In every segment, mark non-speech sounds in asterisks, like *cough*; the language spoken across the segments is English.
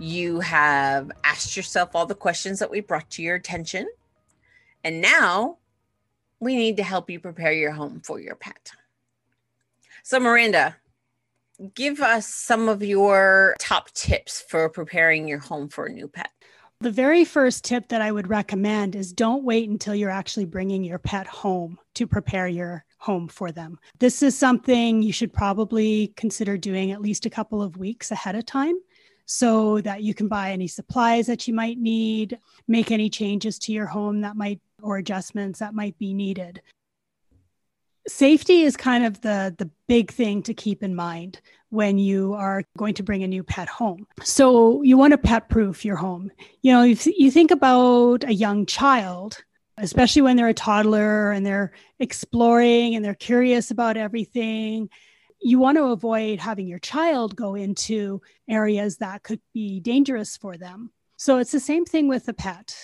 you have asked yourself all the questions that we brought to your attention. And now we need to help you prepare your home for your pet. So, Miranda, give us some of your top tips for preparing your home for a new pet. The very first tip that I would recommend is don't wait until you're actually bringing your pet home to prepare your home for them. This is something you should probably consider doing at least a couple of weeks ahead of time so that you can buy any supplies that you might need, make any changes to your home that might or adjustments that might be needed. Safety is kind of the the big thing to keep in mind when you are going to bring a new pet home. So you want to pet proof your home. You know, if you think about a young child, especially when they're a toddler and they're exploring and they're curious about everything you want to avoid having your child go into areas that could be dangerous for them. So it's the same thing with a pet,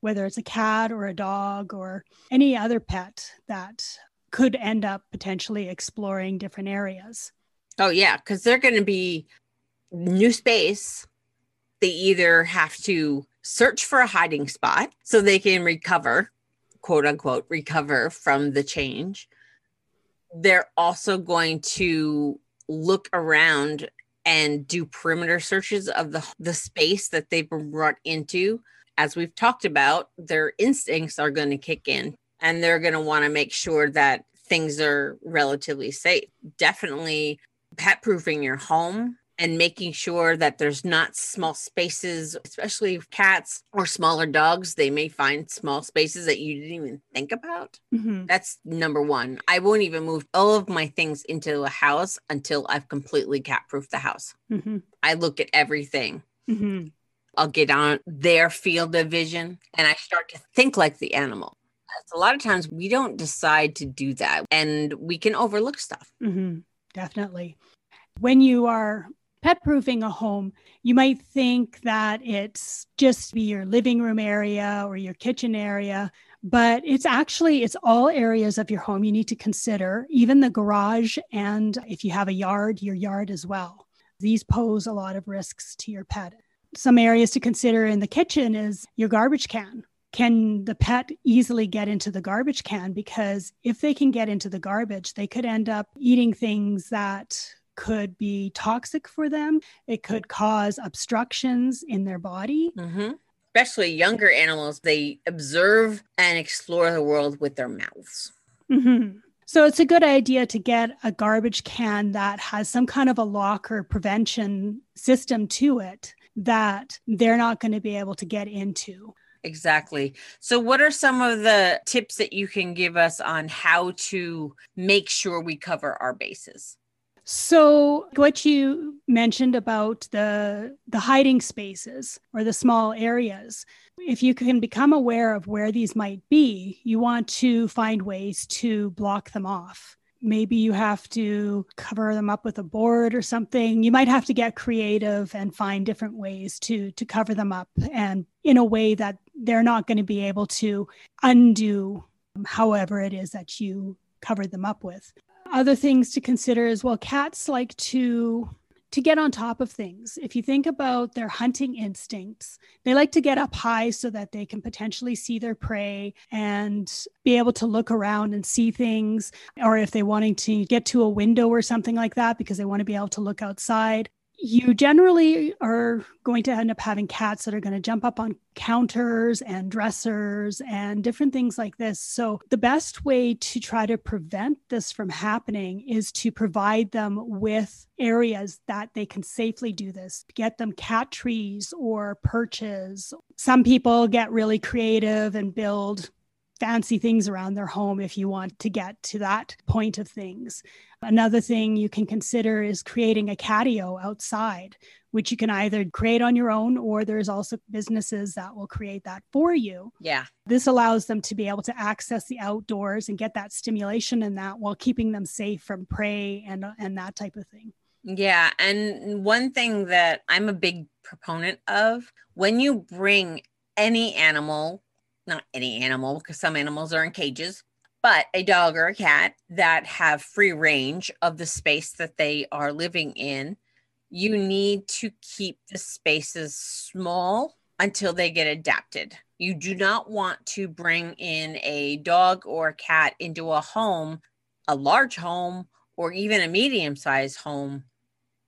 whether it's a cat or a dog or any other pet that could end up potentially exploring different areas. Oh, yeah, because they're going to be new space. They either have to search for a hiding spot so they can recover, quote unquote, recover from the change they're also going to look around and do perimeter searches of the the space that they've been brought into. As we've talked about their instincts are going to kick in and they're going to want to make sure that things are relatively safe. Definitely pet proofing your home and making sure that there's not small spaces, especially cats or smaller dogs. They may find small spaces that you didn't even think about. Mm-hmm. That's number one. I won't even move all of my things into a house until I've completely cat proofed the house. Mm-hmm. I look at everything. Mm-hmm. I'll get on their field of vision and I start to think like the animal. A lot of times we don't decide to do that and we can overlook stuff. Mm-hmm. Definitely. When you are pet proofing a home, you might think that it's just be your living room area or your kitchen area, but it's actually it's all areas of your home you need to consider, even the garage and if you have a yard, your yard as well. These pose a lot of risks to your pet. Some areas to consider in the kitchen is your garbage can can the pet easily get into the garbage can? Because if they can get into the garbage, they could end up eating things that could be toxic for them. It could cause obstructions in their body. Mm-hmm. Especially younger animals, they observe and explore the world with their mouths. Mm-hmm. So it's a good idea to get a garbage can that has some kind of a locker prevention system to it that they're not going to be able to get into. Exactly. So, what are some of the tips that you can give us on how to make sure we cover our bases? So what you mentioned about the the hiding spaces or the small areas, if you can become aware of where these might be, you want to find ways to block them off. Maybe you have to cover them up with a board or something. You might have to get creative and find different ways to to cover them up and in a way that they're not going to be able to undo however it is that you covered them up with other things to consider as well. Cats like to to get on top of things. If you think about their hunting instincts they like to get up high so that they can potentially see their prey and be able to look around and see things or if they're wanting to get to a window or something like that because they want to be able to look outside you generally are going to end up having cats that are going to jump up on counters and dressers and different things like this. So, the best way to try to prevent this from happening is to provide them with areas that they can safely do this. Get them cat trees or perches. Some people get really creative and build fancy things around their home if you want to get to that point of things. Another thing you can consider is creating a catio outside, which you can either create on your own or there's also businesses that will create that for you. Yeah. This allows them to be able to access the outdoors and get that stimulation in that while keeping them safe from prey and and that type of thing. Yeah, and one thing that I'm a big proponent of when you bring any animal, not any animal because some animals are in cages, but a dog or a cat that have free range of the space that they are living in, you need to keep the spaces small until they get adapted. You do not want to bring in a dog or a cat into a home, a large home, or even a medium sized home,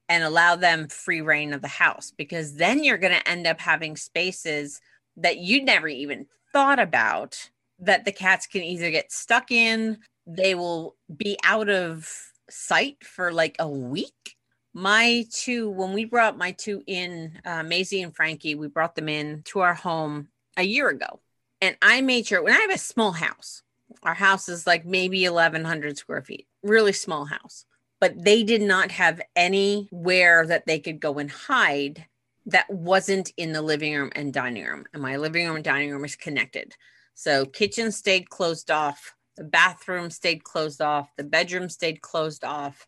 and allow them free reign of the house because then you're going to end up having spaces that you'd never even thought about that the cats can either get stuck in, they will be out of sight for like a week. My two, when we brought my two in, uh, Maisie and Frankie, we brought them in to our home a year ago. And I made sure when I have a small house, our house is like maybe 1100 square feet, really small house, but they did not have anywhere that they could go and hide that wasn't in the living room and dining room. And my living room and dining room is connected. So kitchen stayed closed off, the bathroom stayed closed off, the bedroom stayed closed off.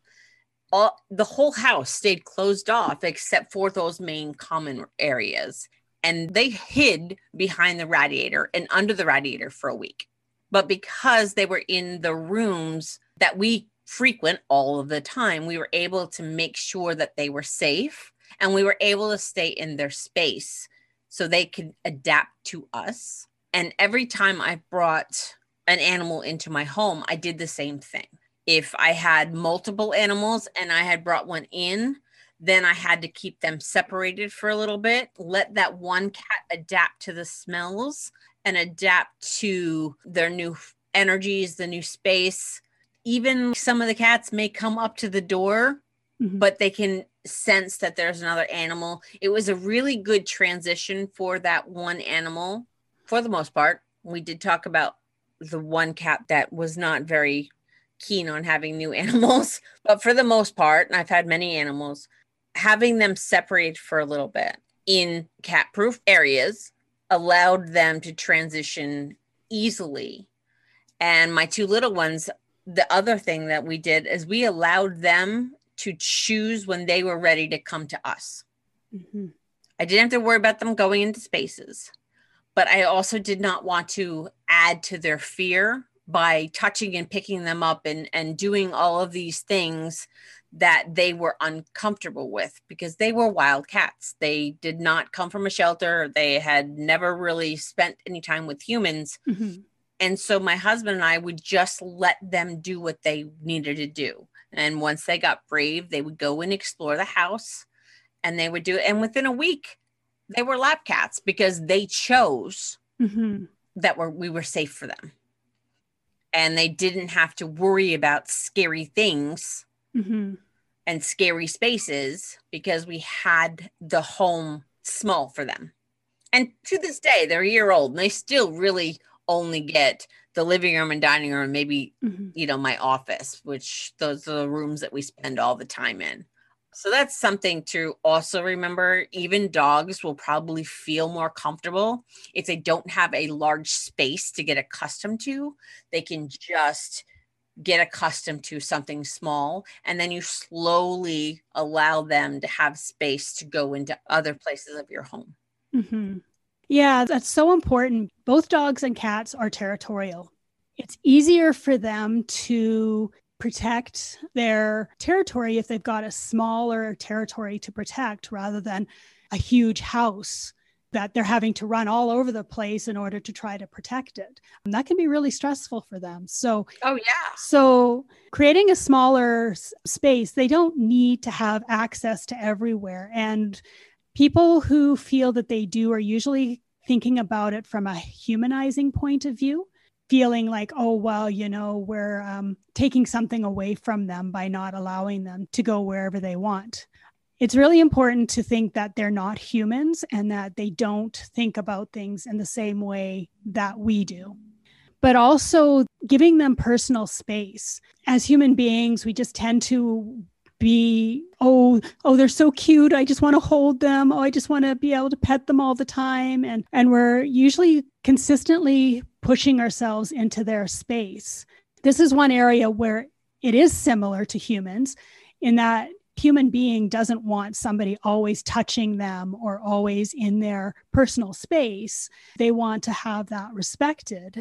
All the whole house stayed closed off except for those main common areas. And they hid behind the radiator and under the radiator for a week. But because they were in the rooms that we frequent all of the time, we were able to make sure that they were safe and we were able to stay in their space so they could adapt to us and every time I brought an animal into my home, I did the same thing. If I had multiple animals and I had brought one in, then I had to keep them separated for a little bit, let that one cat adapt to the smells and adapt to their new energies, the new space. Even some of the cats may come up to the door, mm-hmm. but they can sense that there's another animal. It was a really good transition for that one animal for the most part. We did talk about the one cat that was not very keen on having new *laughs* animals, but for the most part, and I've had many animals, having them separated for a little bit in cat proof areas allowed them to transition easily. And my two little ones, the other thing that we did is we allowed them to choose when they were ready to come to us. Mm-hmm. I didn't have to worry about them going into spaces but I also did not want to add to their fear by touching and picking them up and, and doing all of these things that they were uncomfortable with because they were wild cats. They did not come from a shelter. They had never really spent any time with humans. Mm-hmm. And so my husband and I would just let them do what they needed to do. And once they got brave, they would go and explore the house and they would do it. And within a week, they were lap cats because they chose mm-hmm. that were we were safe for them and they didn't have to worry about scary things mm-hmm. and scary spaces because we had the home small for them and to this day they're a year old and they still really only get the living room and dining room maybe mm-hmm. you know my office which those are the rooms that we spend all the time in so that's something to also remember. Even dogs will probably feel more comfortable if they don't have a large space to get accustomed to. They can just get accustomed to something small and then you slowly allow them to have space to go into other places of your home. Mm-hmm. Yeah, that's so important. Both dogs and cats are territorial. It's easier for them to protect their territory if they've got a smaller territory to protect rather than a huge house that they're having to run all over the place in order to try to protect it. And that can be really stressful for them. So, oh, yeah. So, creating a smaller space, they don't need to have access to everywhere. And people who feel that they do are usually thinking about it from a humanizing point of view feeling like, oh, well, you know, we're um, taking something away from them by not allowing them to go wherever they want. It's really important to think that they're not humans and that they don't think about things in the same way that we do. but also giving them personal space. As human beings, we just tend to be oh oh they're so cute. I just want to hold them. Oh i just want to be able to pet them all the time. And and we're usually consistently pushing ourselves into their space. This is one area where it is similar to humans in that human being doesn't want somebody always touching them or always in their personal space. They want to have that respected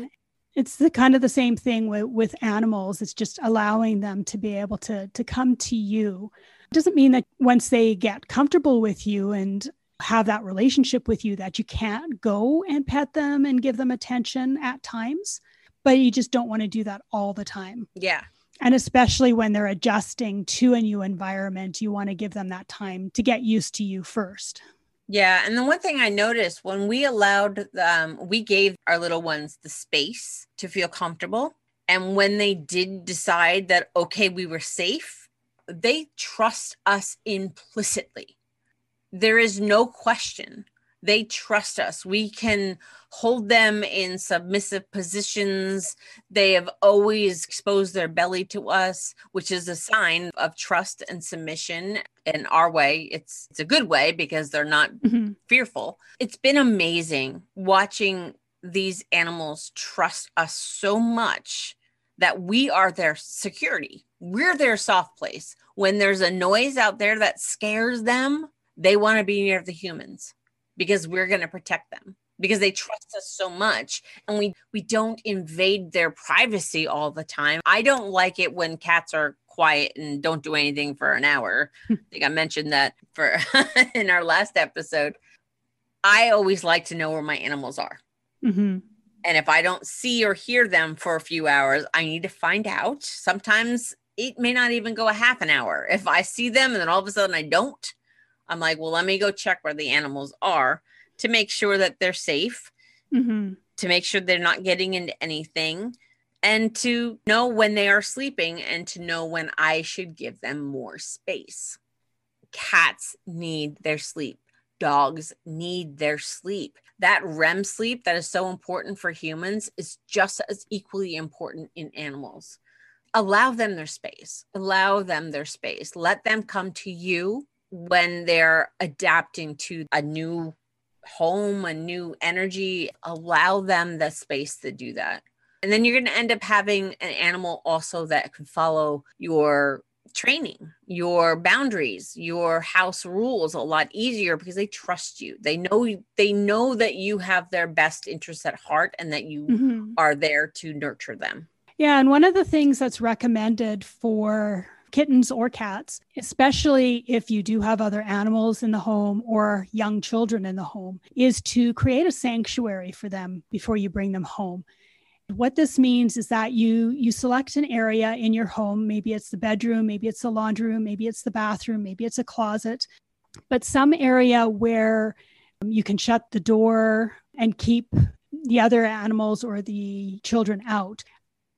it's the kind of the same thing with, with animals. It's just allowing them to be able to to come to you. It doesn't mean that once they get comfortable with you and have that relationship with you that you can't go and pet them and give them attention at times but you just don't want to do that all the time. Yeah. And especially when they're adjusting to a new environment you want to give them that time to get used to you first yeah, and the one thing I noticed when we allowed um we gave our little ones the space to feel comfortable and when they did decide that okay, we were safe, they trust us implicitly. There is no question they trust us. We can hold them in submissive positions. They have always exposed their belly to us, which is a sign of trust and submission. In our way, it's it's a good way because they're not mm-hmm. fearful. It's been amazing watching these animals trust us so much that we are their security. We're their soft place. When there's a noise out there that scares them, they want to be near the humans because we're going to protect them because they trust us so much and we we don't invade their privacy all the time. I don't like it when cats are quiet and don't do anything for an hour. I think I mentioned that for *laughs* in our last episode. I always like to know where my animals are. Mm-hmm. And if I don't see or hear them for a few hours, I need to find out. Sometimes it may not even go a half an hour. If I see them and then all of a sudden I don't, I'm like, well, let me go check where the animals are to make sure that they're safe, mm-hmm. to make sure they're not getting into anything, and to know when they are sleeping and to know when I should give them more space. Cats need their sleep. Dogs need their sleep. That REM sleep that is so important for humans is just as equally important in animals. Allow them their space. Allow them their space. Let them come to you when they're adapting to a new home, a new energy, allow them the space to do that. And then you're going to end up having an animal also that can follow your training, your boundaries, your house rules a lot easier because they trust you. They know they know that you have their best interests at heart and that you mm-hmm. are there to nurture them. Yeah, and one of the things that's recommended for kittens or cats, especially if you do have other animals in the home or young children in the home, is to create a sanctuary for them before you bring them home. What this means is that you you select an area in your home, maybe it's the bedroom, maybe it's the laundry room, maybe it's the bathroom, maybe it's a closet, but some area where you can shut the door and keep the other animals or the children out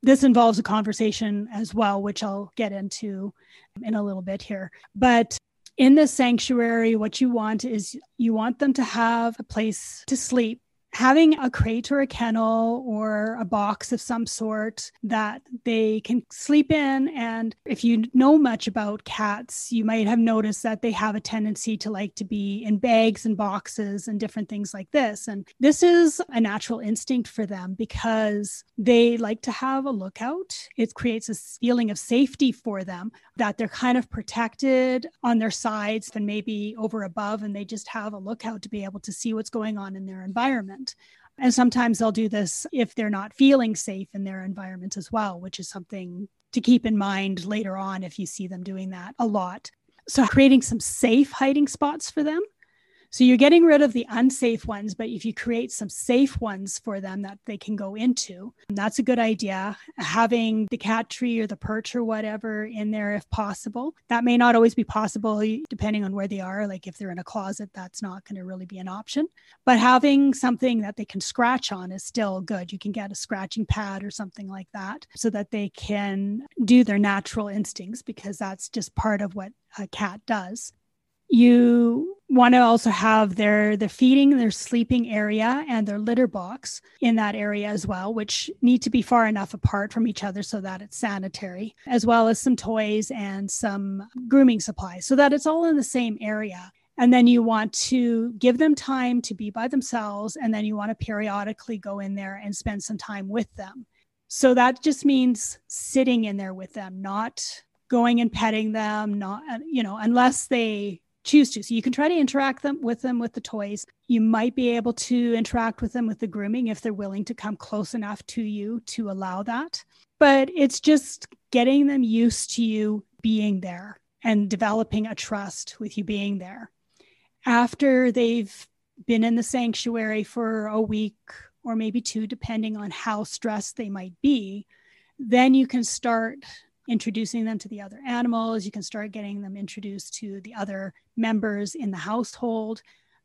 this involves a conversation as well, which I'll get into in a little bit here. But in this sanctuary, what you want is you want them to have a place to sleep having a crate or a kennel or a box of some sort that they can sleep in. And if you know much about cats, you might have noticed that they have a tendency to like to be in bags and boxes and different things like this. And this is a natural instinct for them because they like to have a lookout. It creates a feeling of safety for them that they're kind of protected on their sides and maybe over above, and they just have a lookout to be able to see what's going on in their environment. And sometimes they'll do this if they're not feeling safe in their environment as well, which is something to keep in mind later on if you see them doing that a lot. So, creating some safe hiding spots for them so you're getting rid of the unsafe ones, but if you create some safe ones for them that they can go into, that's a good idea. Having the cat tree or the perch or whatever in there if possible. That may not always be possible depending on where they are. Like if they're in a closet, that's not going to really be an option. But having something that they can scratch on is still good. You can get a scratching pad or something like that so that they can do their natural instincts because that's just part of what a cat does You want to also have their the feeding, their sleeping area, and their litter box in that area as well, which need to be far enough apart from each other so that it's sanitary, as well as some toys and some grooming supplies, so that it's all in the same area. And then you want to give them time to be by themselves, and then you want to periodically go in there and spend some time with them. So that just means sitting in there with them, not going and petting them, not, you know, unless they choose to. So you can try to interact them with them with the toys. You might be able to interact with them with the grooming if they're willing to come close enough to you to allow that. But it's just getting them used to you being there and developing a trust with you being there. After they've been in the sanctuary for a week or maybe two, depending on how stressed they might be, then you can start introducing them to the other animals. You can start getting them introduced to the other members in the household.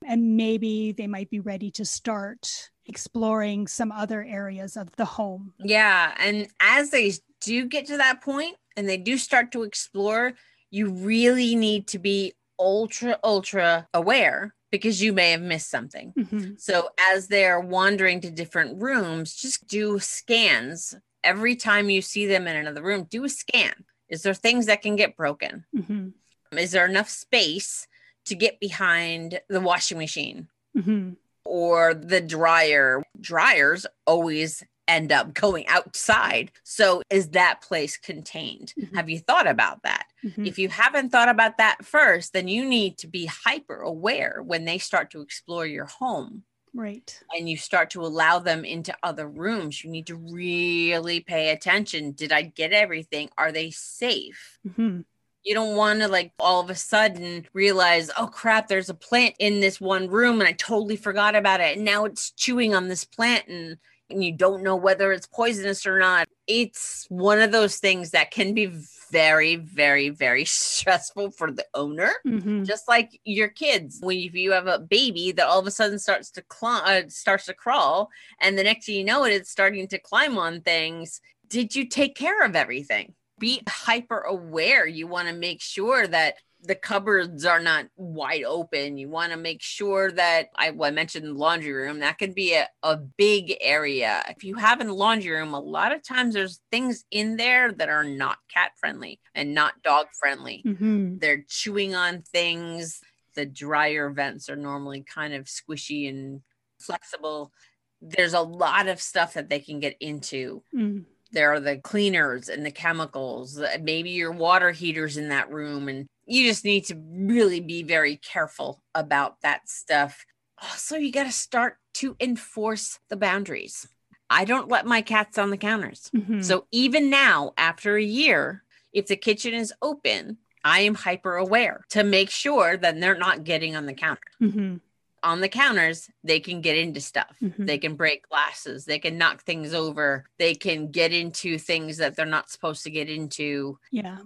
And maybe they might be ready to start exploring some other areas of the home. Yeah. And as they do get to that point and they do start to explore, you really need to be ultra, ultra aware because you may have missed something. Mm-hmm. So as they're wandering to different rooms, just do scans every time you see them in another room, do a scan. Is there things that can get broken? Mm-hmm. Is there enough space to get behind the washing machine mm-hmm. or the dryer? Dryers always end up going outside. So is that place contained? Mm-hmm. Have you thought about that? Mm-hmm. If you haven't thought about that first, then you need to be hyper aware when they start to explore your home Right. And you start to allow them into other rooms. You need to really pay attention. Did I get everything? Are they safe? Mm-hmm. You don't want to like all of a sudden realize, oh crap, there's a plant in this one room and I totally forgot about it. And now it's chewing on this plant and, and you don't know whether it's poisonous or not. It's one of those things that can be very, very, very *laughs* stressful for the owner. Mm-hmm. Just like your kids, when if you have a baby that all of a sudden starts to climb, uh, starts to crawl, and the next thing you know it, it's starting to climb on things. Did you take care of everything? Be hyper aware. You want to make sure that the cupboards are not wide open. You want to make sure that I, well, I mentioned the laundry room, that could be a, a big area. If you have a laundry room, a lot of times there's things in there that are not cat friendly and not dog friendly. Mm-hmm. They're chewing on things. The dryer vents are normally kind of squishy and flexible. There's a lot of stuff that they can get into. Mm there are the cleaners and the chemicals maybe your water heaters in that room and you just need to really be very careful about that stuff. Also, you got to start to enforce the boundaries. I don't let my cats on the counters. Mm-hmm. So even now, after a year, if the kitchen is open, I am hyper aware to make sure that they're not getting on the counter. Mm-hmm. On the counters, they can get into stuff. Mm-hmm. They can break glasses. They can knock things over. They can get into things that they're not supposed to get into. Yeah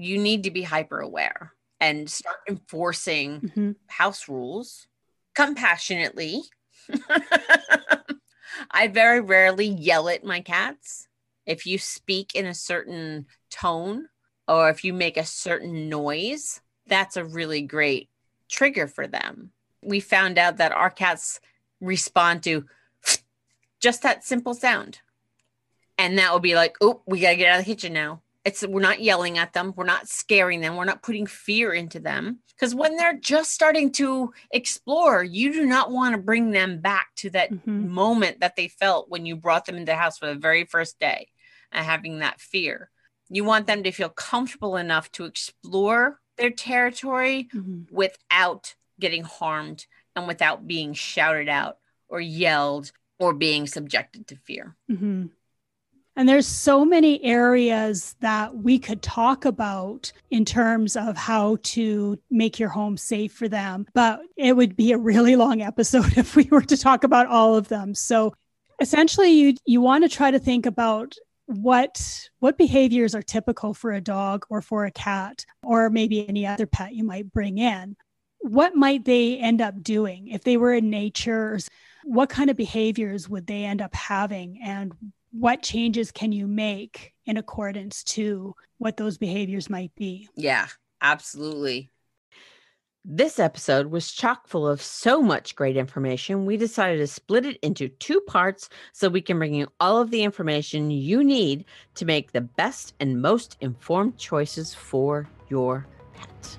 you need to be hyper aware and start enforcing mm-hmm. house rules compassionately. *laughs* I very rarely yell at my cats. If you speak in a certain tone or if you make a certain noise, that's a really great trigger for them. We found out that our cats respond to just that simple sound. And that will be like, oh, we got to get out of the kitchen now. It's we're not yelling at them, we're not scaring them, we're not putting fear into them. Because when they're just starting to explore, you do not want to bring them back to that mm-hmm. moment that they felt when you brought them into the house for the very first day and having that fear. You want them to feel comfortable enough to explore their territory mm-hmm. without getting harmed and without being shouted out or yelled or being subjected to fear. Mm-hmm. And there's so many areas that we could talk about in terms of how to make your home safe for them, but it would be a really long episode *laughs* if we were to talk about all of them. So essentially you you want to try to think about what what behaviors are typical for a dog or for a cat or maybe any other pet you might bring in. What might they end up doing? If they were in nature what kind of behaviors would they end up having? And what changes can you make in accordance to what those behaviors might be? Yeah, absolutely. This episode was chock full of so much great information, we decided to split it into two parts so we can bring you all of the information you need to make the best and most informed choices for your pet.